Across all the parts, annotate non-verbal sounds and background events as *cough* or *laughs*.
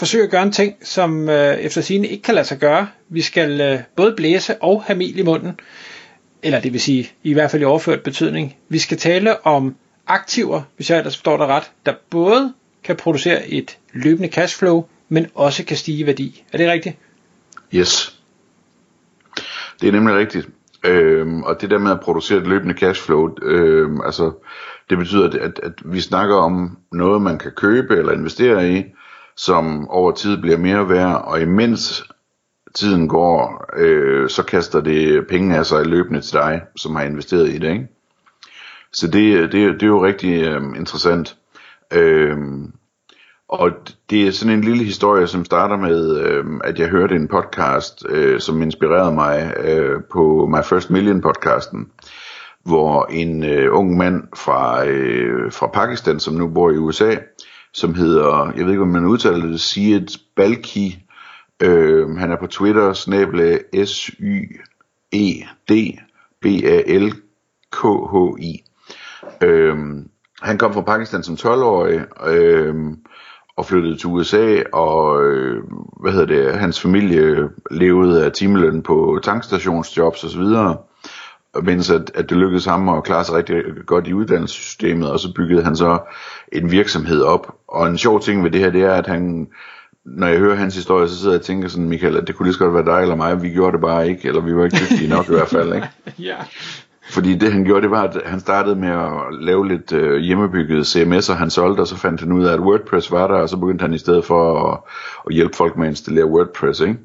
forsøge at gøre en ting, som øh, efter sigende ikke kan lade sig gøre. Vi skal øh, både blæse og have mel i munden. Eller det vil sige, i hvert fald i overført betydning. Vi skal tale om aktiver, hvis jeg ellers forstår dig ret, der både kan producere et løbende cashflow, men også kan stige i værdi. Er det rigtigt? Yes. Det er nemlig rigtigt. Øhm, og det der med at producere et løbende cashflow, øhm, altså det betyder, at, at, at vi snakker om noget, man kan købe eller investere i, som over tid bliver mere værd, og imens tiden går, øh, så kaster det penge af sig løbende til dig, som har investeret i det. Ikke? Så det, det, det er jo rigtig øh, interessant. Øh, og det er sådan en lille historie, som starter med, øh, at jeg hørte en podcast, øh, som inspirerede mig øh, på My First Million podcasten, hvor en øh, ung mand fra, øh, fra Pakistan, som nu bor i USA, som hedder, jeg ved ikke om man udtaler det, Siet Balki, øh, han er på Twitter, snabla S-Y-E-D B-A-L-K-H-I. Øh, han kom fra Pakistan som 12-årig, øh, og flyttede til USA, og øh, hvad hedder det, hans familie levede af timeløn på tankstationsjobs osv., mens at, at det lykkedes ham at klare sig rigtig godt i uddannelsessystemet, og så byggede han så en virksomhed op. Og en sjov ting ved det her, det er, at han, når jeg hører hans historie, så sidder jeg og tænker sådan, Michael, at det kunne lige så godt være dig eller mig, vi gjorde det bare ikke, eller vi var ikke dygtige nok i hvert fald, ikke? *laughs* ja. Fordi det han gjorde, det var, at han startede med at lave lidt øh, hjemmebygget CMS'er, han solgte, og så fandt han ud af, at WordPress var der, og så begyndte han i stedet for at, at hjælpe folk med at installere WordPress, ikke?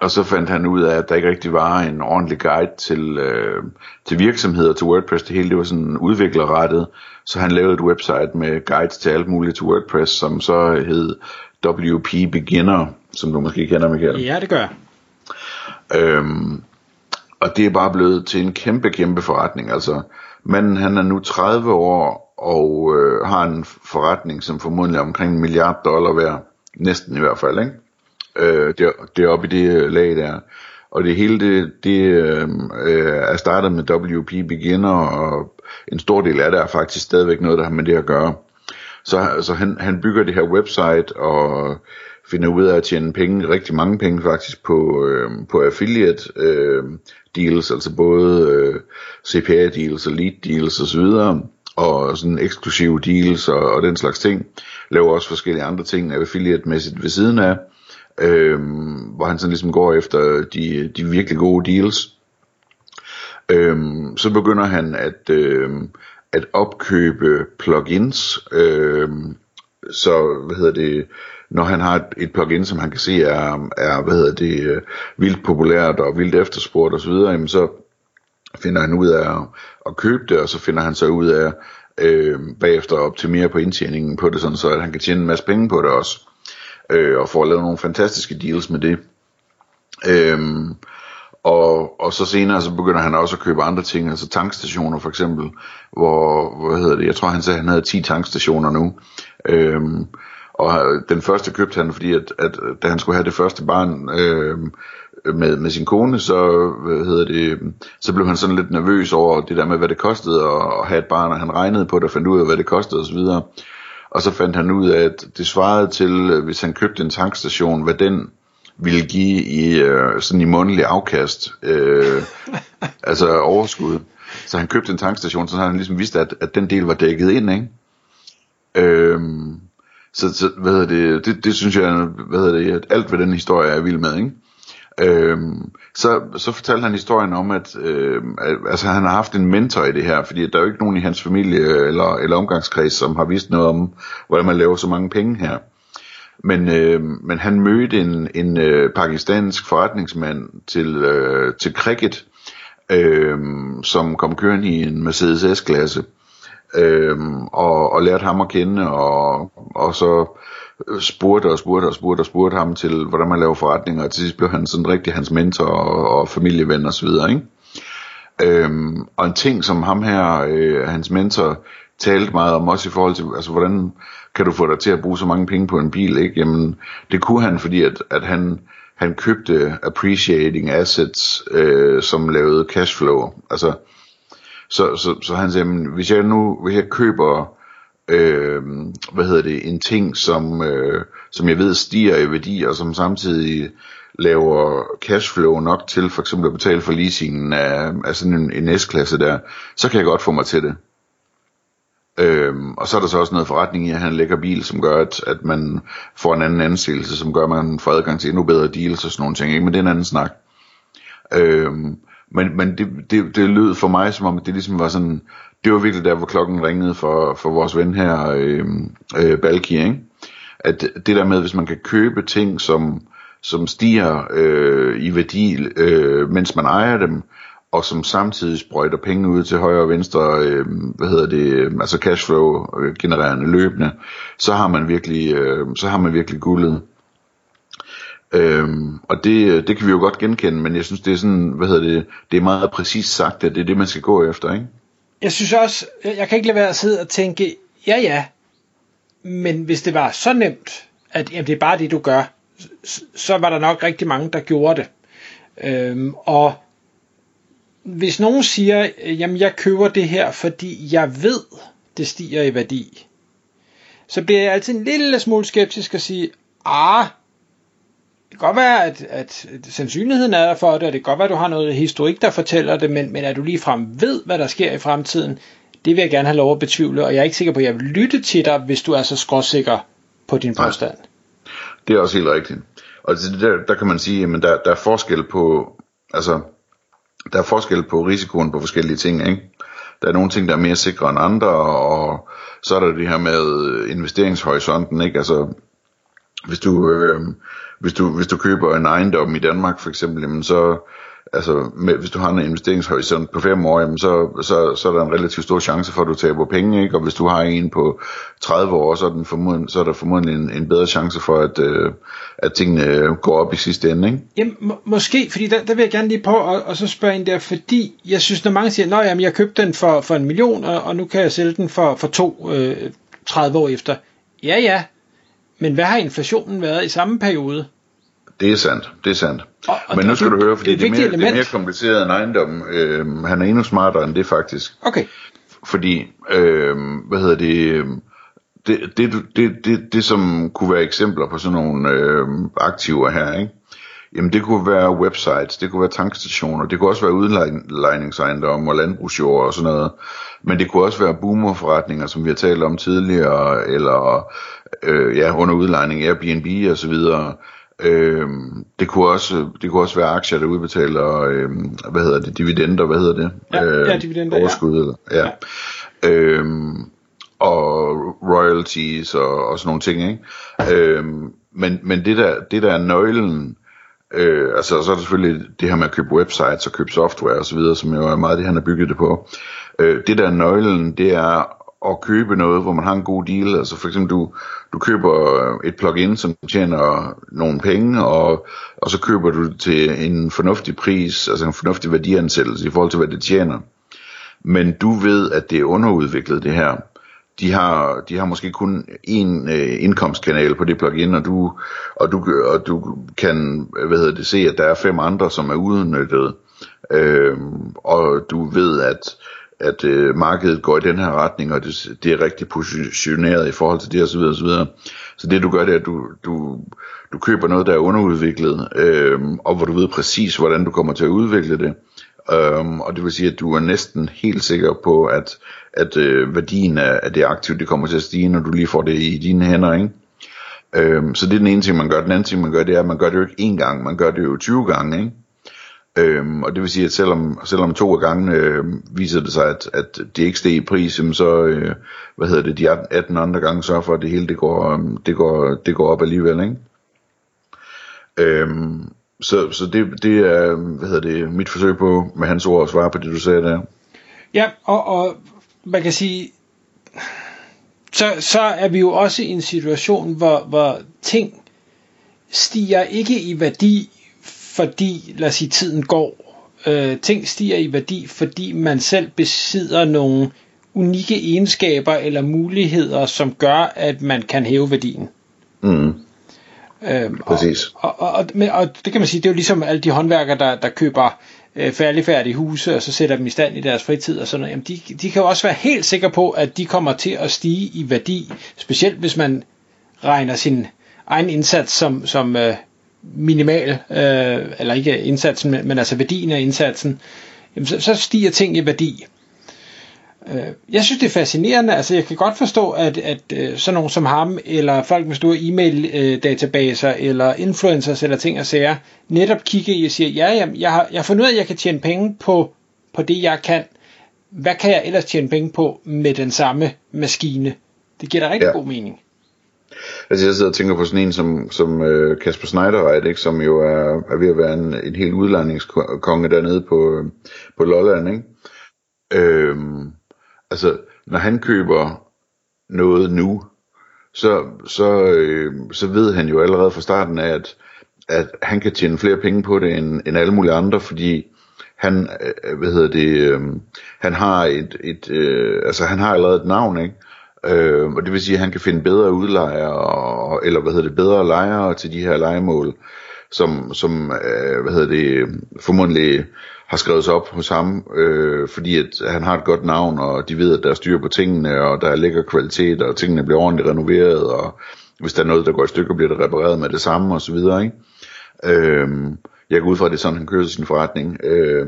Og så fandt han ud af, at der ikke rigtig var en ordentlig guide til, øh, til virksomheder, til WordPress. Det hele det var sådan udviklerrettet. Så han lavede et website med guides til alt muligt til WordPress, som så hed WP Beginner, som du måske kender, Michael. Ja, det gør jeg. Øhm, og det er bare blevet til en kæmpe, kæmpe forretning. Altså, manden han er nu 30 år og øh, har en forretning, som formodentlig er omkring en milliard dollar værd. Næsten i hvert fald, ikke? Øh, det, det er oppe i det øh, lag der. Og det hele det, det øhm, øh, er startet med WP Beginner, og en stor del af det er faktisk stadigvæk noget, der har med det at gøre. Så, så han, han bygger det her website og finder ud af at tjene penge, rigtig mange penge faktisk på, øh, på affiliate øh, deals, altså både øh, CPA deals og lead deals osv., og sådan eksklusive deals og, og den slags ting. Laver også forskellige andre ting affiliate-mæssigt ved siden af øh, hvor han sådan ligesom går efter de, de virkelig gode deals. Øh, så begynder han at, øh, at opkøbe plugins, øh, så hvad hedder det, når han har et, et plugin, som han kan se er, er hvad hedder det, øh, vildt populært og vildt efterspurgt osv., jamen så finder han ud af at, at købe det, og så finder han så ud af øh, bagefter at optimere på indtjeningen på det, sådan så at han kan tjene en masse penge på det også øh, og får lavet nogle fantastiske deals med det. Øhm, og, og så senere så begynder han også at købe andre ting, altså tankstationer for eksempel, hvor, hvad hedder det, jeg tror han sagde, at han havde 10 tankstationer nu. Øhm, og den første købte han, fordi at, at da han skulle have det første barn øh, med, med sin kone, så, hvad hedder det, så blev han sådan lidt nervøs over det der med, hvad det kostede at, at have et barn, og han regnede på det og fandt ud af, hvad det kostede osv. Og så fandt han ud af, at det svarede til, øh, hvis han købte en tankstation, hvad den ville give i øh, sådan i månedlig afkast, øh, *laughs* altså overskud. Så han købte en tankstation, så han ligesom vidste, at, at den del var dækket ind, ikke? Øhm, så, så hvad hedder det, det, det synes jeg, hvad hedder det, at alt ved den historie er vild med, ikke? Øhm, så, så fortalte han historien om, at, øh, at altså, han har haft en mentor i det her, fordi der er jo ikke nogen i hans familie øh, eller, eller omgangskreds, som har vist noget om, hvordan man laver så mange penge her. Men, øh, men han mødte en, en øh, pakistansk forretningsmand til, øh, til cricket, øh, som kom kørende i en Mercedes S-klasse, øh, og, og lærte ham at kende, og, og så spurgte og spurgte og spurgte og spurgte ham til, hvordan man laver forretninger, og til sidst blev han sådan rigtig hans mentor og, og familieven og så videre, ikke? Øhm, og en ting, som ham her, øh, hans mentor, talte meget om, også i forhold til, altså hvordan kan du få dig til at bruge så mange penge på en bil, ikke? Jamen, det kunne han, fordi at, at han, han købte appreciating assets, øh, som lavede cashflow. Altså, så, så, så han sagde, men hvis jeg nu, hvis jeg køber, øh, hvad hedder det, en ting, som, øh, som jeg ved stiger i værdi, og som samtidig laver cashflow nok til for eksempel at betale for leasingen af, af sådan en, en S-klasse der, så kan jeg godt få mig til det. Øhm, og så er der så også noget forretning i at have en lækker bil, som gør, at, at man får en anden ansættelse, som gør, at man får adgang til endnu bedre deals og sådan nogle ting. Ikke? Men det er en anden snak. Øhm, men men det, det, det lød for mig, som om det ligesom var sådan, det var virkelig der, hvor klokken ringede for, for vores ven her, øh, øh, Balki, ikke? At det der med, hvis man kan købe ting, som, som stiger øh, i værdi, øh, mens man ejer dem, og som samtidig sprøjter penge ud til højre og venstre, øh, hvad hedder det, øh, altså cashflow øh, genererende løbende, så har man virkelig, øh, så har man virkelig guldet. Øhm, og det, det kan vi jo godt genkende, men jeg synes det er sådan, hvad hedder det, det er meget præcist sagt, at det er det man skal gå efter, ikke? Jeg synes også, jeg kan ikke lade være at sidde og tænke, ja ja, men hvis det var så nemt, at jamen, det er bare det du gør, så var der nok rigtig mange, der gjorde det. Øhm, og hvis nogen siger, jamen jeg køber det her, fordi jeg ved, det stiger i værdi, så bliver jeg altid en lille smule skeptisk og sige, ah, det kan godt være, at, at sandsynligheden er der for det, og det kan godt være, at du har noget historik, der fortæller det, men, men at du ligefrem ved, hvad der sker i fremtiden, det vil jeg gerne have lov at betvivle, og jeg er ikke sikker på, at jeg vil lytte til dig, hvis du er så skråsikker på din påstand. Det er også helt rigtigt. Og der, der kan man sige, at der, der er forskel på, altså, der er forskel på risikoen på forskellige ting, ikke? Der er nogle ting, der er mere sikre end andre, og så er der det her med investeringshorisonten, ikke? Altså, hvis du, øh, hvis du, hvis du køber en ejendom i Danmark for eksempel, jamen så, altså med, hvis du har en investeringshorisont på fem år, jamen så, så, så er der en relativt stor chance for, at du taber penge, ikke? og hvis du har en på 30 år, så er, den formod, så er der formodentlig en, en bedre chance for, at, øh, at tingene går op i sidste ende. Ikke? Jamen, må, måske, fordi der, der vil jeg gerne lige på og, og så spørge ind der, fordi jeg synes, når mange siger, at jeg købte den for, for en million, og, og nu kan jeg sælge den for, for to øh, 30 år efter. Ja, ja, men hvad har inflationen været i samme periode? Det er sandt, det er sandt. Og, og Men nu skal du høre, fordi det er, det, er mere, det er mere kompliceret end ejendom. Øh, han er endnu smartere end det faktisk. Okay. Fordi, øh, hvad hedder det, det, det, det, det, det som kunne være eksempler på sådan nogle øh, aktiver her, ikke? Jamen det kunne være websites, det kunne være tankstationer, det kunne også være udlejningsejendomme og landbrugsjord og sådan noget. Men det kunne også være boomerforretninger, som vi har talt om tidligere, eller øh, ja, under udlejning, Airbnb og så videre. Øh, det, kunne også, det kunne også være aktier, der udbetaler, øh, hvad hedder det, dividender, hvad hedder det? Ja, øh, ja dividender, overskud, ja. Eller, ja. ja. Øh, og royalties og, og sådan nogle ting, ikke? Øh, men, men det der, det der er nøglen, øh, altså så er der selvfølgelig det her med at købe websites og købe software og så videre, som jo er meget det, han har bygget det på. Øh, det der er nøglen, det er at købe noget, hvor man har en god deal. Altså for eksempel, du, du køber et plugin, som tjener nogle penge, og, og så køber du til en fornuftig pris, altså en fornuftig værdiansættelse i forhold til, hvad det tjener. Men du ved, at det er underudviklet det her. De har, de har måske kun én øh, indkomstkanal på det plugin, og du, og, du, og du kan hvad hedder det, se, at der er fem andre, som er udnyttet. Øh, og du ved, at at øh, markedet går i den her retning, og det, det er rigtig positioneret i forhold til det osv. osv. Så det du gør, det er, at du, du, du køber noget, der er underudviklet, øh, og hvor du ved præcis, hvordan du kommer til at udvikle det. Um, og det vil sige, at du er næsten helt sikker på, at, at øh, værdien af, af det aktiv, det kommer til at stige, når du lige får det i dine hænder, ikke? Um, så det er den ene ting, man gør. Den anden ting, man gør, det er, at man gør det jo ikke én gang, man gør det jo 20 gange, ikke? Øhm, og det vil sige, at selvom, selvom to af gange øh, viser det sig, at, at det ikke steg i pris, jamen så, øh, hvad hedder det, de 18 andre gange sørger for, at det hele det går, øh, det går, det går op alligevel, ikke? Øhm, så, så det, det er, hvad hedder det, mit forsøg på, med hans ord, at svare på det, du sagde der. Ja, og, og man kan sige, så, så er vi jo også i en situation, hvor, hvor ting stiger ikke i værdi, fordi, lad os sige, tiden går. Øh, ting stiger i værdi, fordi man selv besidder nogle unikke egenskaber eller muligheder, som gør, at man kan hæve værdien. Mm. Øhm, Præcis. Og, og, og, og, og det kan man sige, det er jo ligesom alle de håndværkere, der, der køber øh, færdigfærdige huse, og så sætter dem i stand i deres fritid og sådan noget. Jamen, de, de kan jo også være helt sikre på, at de kommer til at stige i værdi, specielt hvis man regner sin egen indsats som, som øh, minimal, øh, eller ikke indsatsen, men, men altså værdien af indsatsen, jamen, så, så stiger ting i værdi. Øh, jeg synes, det er fascinerende. Altså, jeg kan godt forstå, at, at øh, sådan nogen som ham, eller folk med store e-mail-databaser, eller influencers, eller ting og sager, netop kigger i og siger, ja, jamen, jeg har, jeg har fundet ud af, at jeg kan tjene penge på, på det, jeg kan. Hvad kan jeg ellers tjene penge på med den samme maskine? Det giver da rigtig ja. god mening. Altså jeg sidder og tænker på sådan en som, som øh, Kasper Schneiderreit, ikke? som jo er, er ved at være en, en helt udlejningskonge dernede på, øh, på Lolland. Ikke? Øhm, altså, når han køber noget nu, så, så, øh, så ved han jo allerede fra starten af, at, at han kan tjene flere penge på det end, end alle mulige andre, fordi han, øh, hvad hedder det, øh, han har et, et øh, altså han har allerede et navn, ikke? Øh, og det vil sige, at han kan finde bedre udlejere, eller hvad hedder det, bedre lejere til de her legemål, som, som øh, hvad hedder det, formodentlig har skrevet sig op hos ham, øh, fordi at han har et godt navn, og de ved, at der er styr på tingene, og der er lækker kvalitet, og tingene bliver ordentligt renoveret, og hvis der er noget, der går i stykker, bliver det repareret med det samme, og så videre, ikke? Øh, jeg går ud fra, at det er sådan, han kører sin forretning. Øh,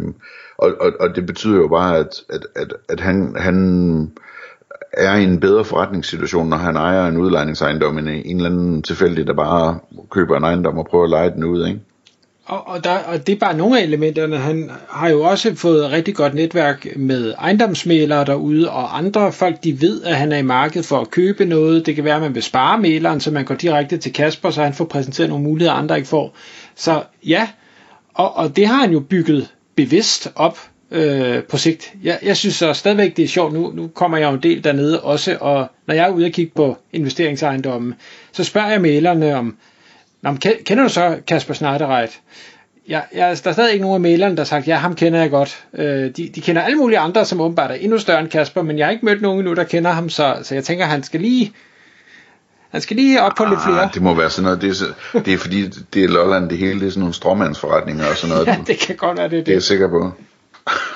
og, og, og det betyder jo bare, at, at, at, at han, han er i en bedre forretningssituation, når han ejer en udlejningsejendom, end en eller anden tilfældig, der bare køber en ejendom og prøver at lege den ud, ikke? Og, og, der, og det er bare nogle af elementerne. Han har jo også fået et rigtig godt netværk med ejendomsmælere derude, og andre folk, de ved, at han er i markedet for at købe noget. Det kan være, at man vil spare mæleren, så man går direkte til Kasper, så han får præsenteret nogle muligheder, andre ikke får. Så ja, og, og det har han jo bygget bevidst op øh, på sigt. Jeg, jeg synes så stadigvæk, det er sjovt. Nu, nu kommer jeg jo en del dernede også, og når jeg er ude og kigge på investeringsejendommen, så spørger jeg mælerne om, Nå, kender du så Kasper Schneiderreit? Ja, ja, der er stadig ikke nogen af mailerne, der har sagt, ja, ham kender jeg godt. Øh, de, de kender alle mulige andre, som åbenbart er endnu større end Kasper, men jeg har ikke mødt nogen endnu, der kender ham, så, så jeg tænker, han skal lige han skal lige op på ah, lidt flere. Det må være sådan noget. Det er, så, det er fordi, det er Lolland, det hele det er sådan nogle stråmandsforretninger og sådan noget. *laughs* ja, det kan godt være, det er det. Det er jeg sikker på.